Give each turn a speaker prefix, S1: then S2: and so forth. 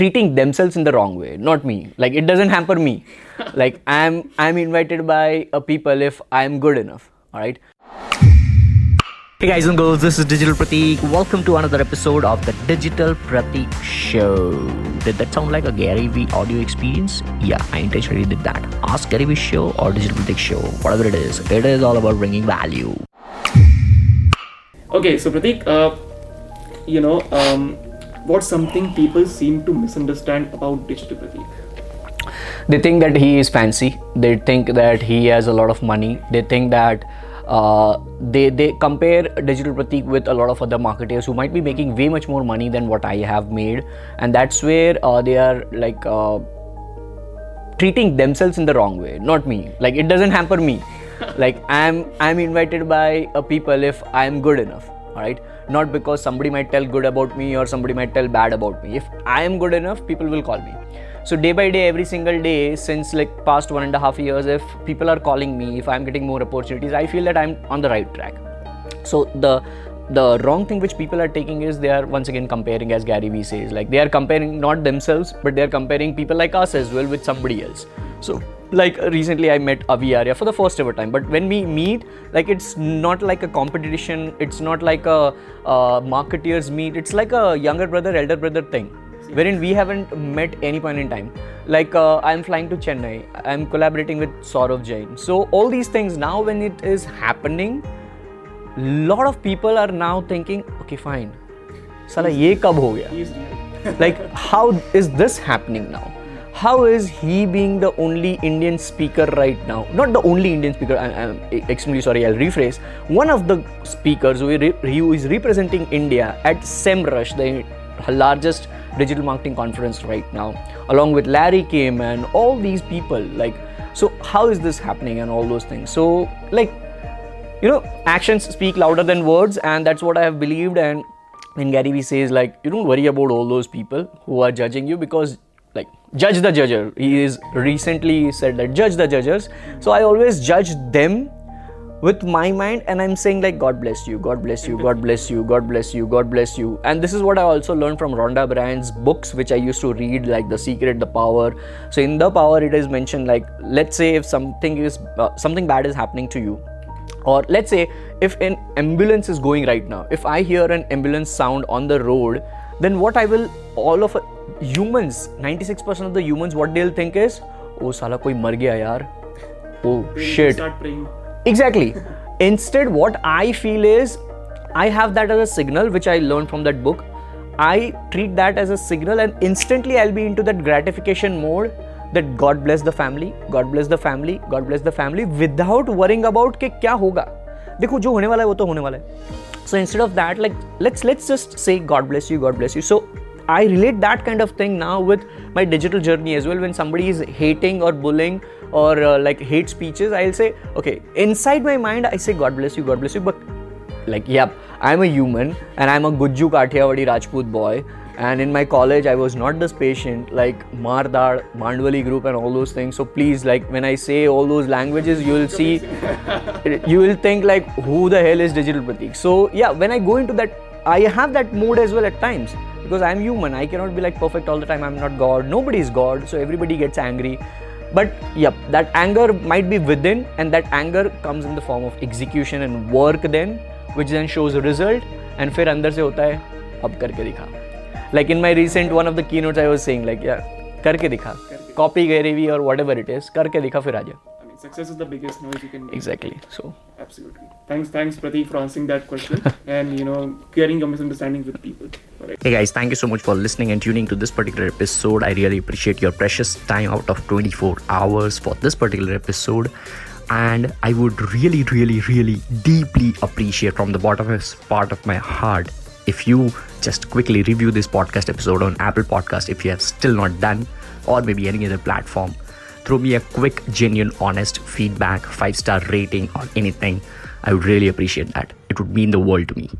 S1: treating themselves in the wrong way not me like it doesn't hamper me like i'm i'm invited by a people if i'm good enough all right Hey guys and girls, this is Digital Pratik. Welcome to another episode of the Digital Pratik Show. Did that sound like a Gary Vee audio experience? Yeah, I intentionally did that. Ask Gary Vee Show or Digital Pratik Show, whatever it is. It is all about bringing value.
S2: Okay, so Pratik, uh, you know, um, what's something people seem to misunderstand about Digital Pratik?
S1: They think that he is fancy. They think that he has a lot of money. They think that uh, they they compare digital pratik with a lot of other marketers who might be making way much more money than what i have made and that's where uh, they are like uh, treating themselves in the wrong way not me like it doesn't hamper me like i'm i'm invited by a people if i'm good enough all right not because somebody might tell good about me or somebody might tell bad about me. If i am good enough people will call me. So day by day every single day since like past one and a half years if people are calling me if i'm getting more opportunities i feel that i'm on the right track. So the the wrong thing which people are taking is they are once again comparing as gary vee says like they are comparing not themselves but they are comparing people like us as well with somebody else so like recently i met avi arya for the first ever time but when we meet like it's not like a competition it's not like a, marketeers meet it's like a younger brother elder brother thing wherein we haven't met any point in time. Like uh, I'm flying to Chennai, I'm collaborating with Sorav Jain. So all these things now when it is happening, lot of people are now thinking, okay, fine, sala ye kab ho gaya? like how is this happening now? How is he being the only Indian speaker right now? Not the only Indian speaker. I, am extremely sorry. I'll rephrase. One of the speakers who is representing India at SEMrush, the largest digital marketing conference right now along with larry kim and all these people like so how is this happening and all those things so like you know actions speak louder than words and that's what i have believed and when gary vee says like you don't worry about all those people who are judging you because like judge the judger. He is recently said that judge the judges. So i always judge them with my mind and i'm saying like god bless you god bless you god bless you god bless you god bless you. And this is what i also learned from rhonda byrne's books which i used to read like the secret the power. So in the power it is mentioned like let's say if something is uh, something bad is happening to you or let's say if an ambulance is going right now if i hear an ambulance sound on the road then what i will all of humans 96 percent of the humans what they think is oh साला कोई मर गया यार। ओ shit exactly instead what I feel is I have that as a signal which I learn from that book I treat that as a signal and instantly I be into that gratification mode that God bless the family God bless the family God bless the family without worrying about कि क्या होगा। देखो जो होने वाला है वो तो होने वाला है। So instead of that like let's let's just say God bless you God bless you so i relate that kind of thing now with my digital journey as well when somebody is hating or bullying or uh, like hate speeches, I'll say, okay, inside my mind, I say, God bless you, God bless you, but like, yep, I'm a human and I'm a Gujju Kathiawadi Rajput boy. And in my college, I was not this patient like Mardar, Mandwali group, and all those things. So please, like when I say all those languages, you will see, you will think like, who the hell is Digital Pratik? So yeah, when I go into that, I have that mood as well at times because I'm human. I cannot be like perfect all the time. I'm not God. Nobody is God. So everybody gets angry. But yep, that anger might be within, and that anger comes in the form of execution and work then, which then shows a result. And फिर अंदर से होता है अब करके दिखा like in my recent one of the keynotes I was saying like yeah करके दिखा copy Gary Vee or whatever it is करके दिखा फिर आ जा
S2: success is the biggest noise you can
S1: make. Exactly. So
S2: absolutely. Thanks, thanks, Pratik, for answering that question and you know clearing your misunderstandings with people.
S1: Right. Hey guys, thank you so much for listening and tuning to this particular episode. I really appreciate your precious time out of 24 hours for this particular episode. And I would really, really, really deeply appreciate from the bottomest part of my heart if you just quickly review this podcast episode on Apple Podcast if you have still not done, or maybe any other platform throw me a quick, genuine, honest feedback, five star rating, or anything. I would really appreciate that. It would mean the world to me.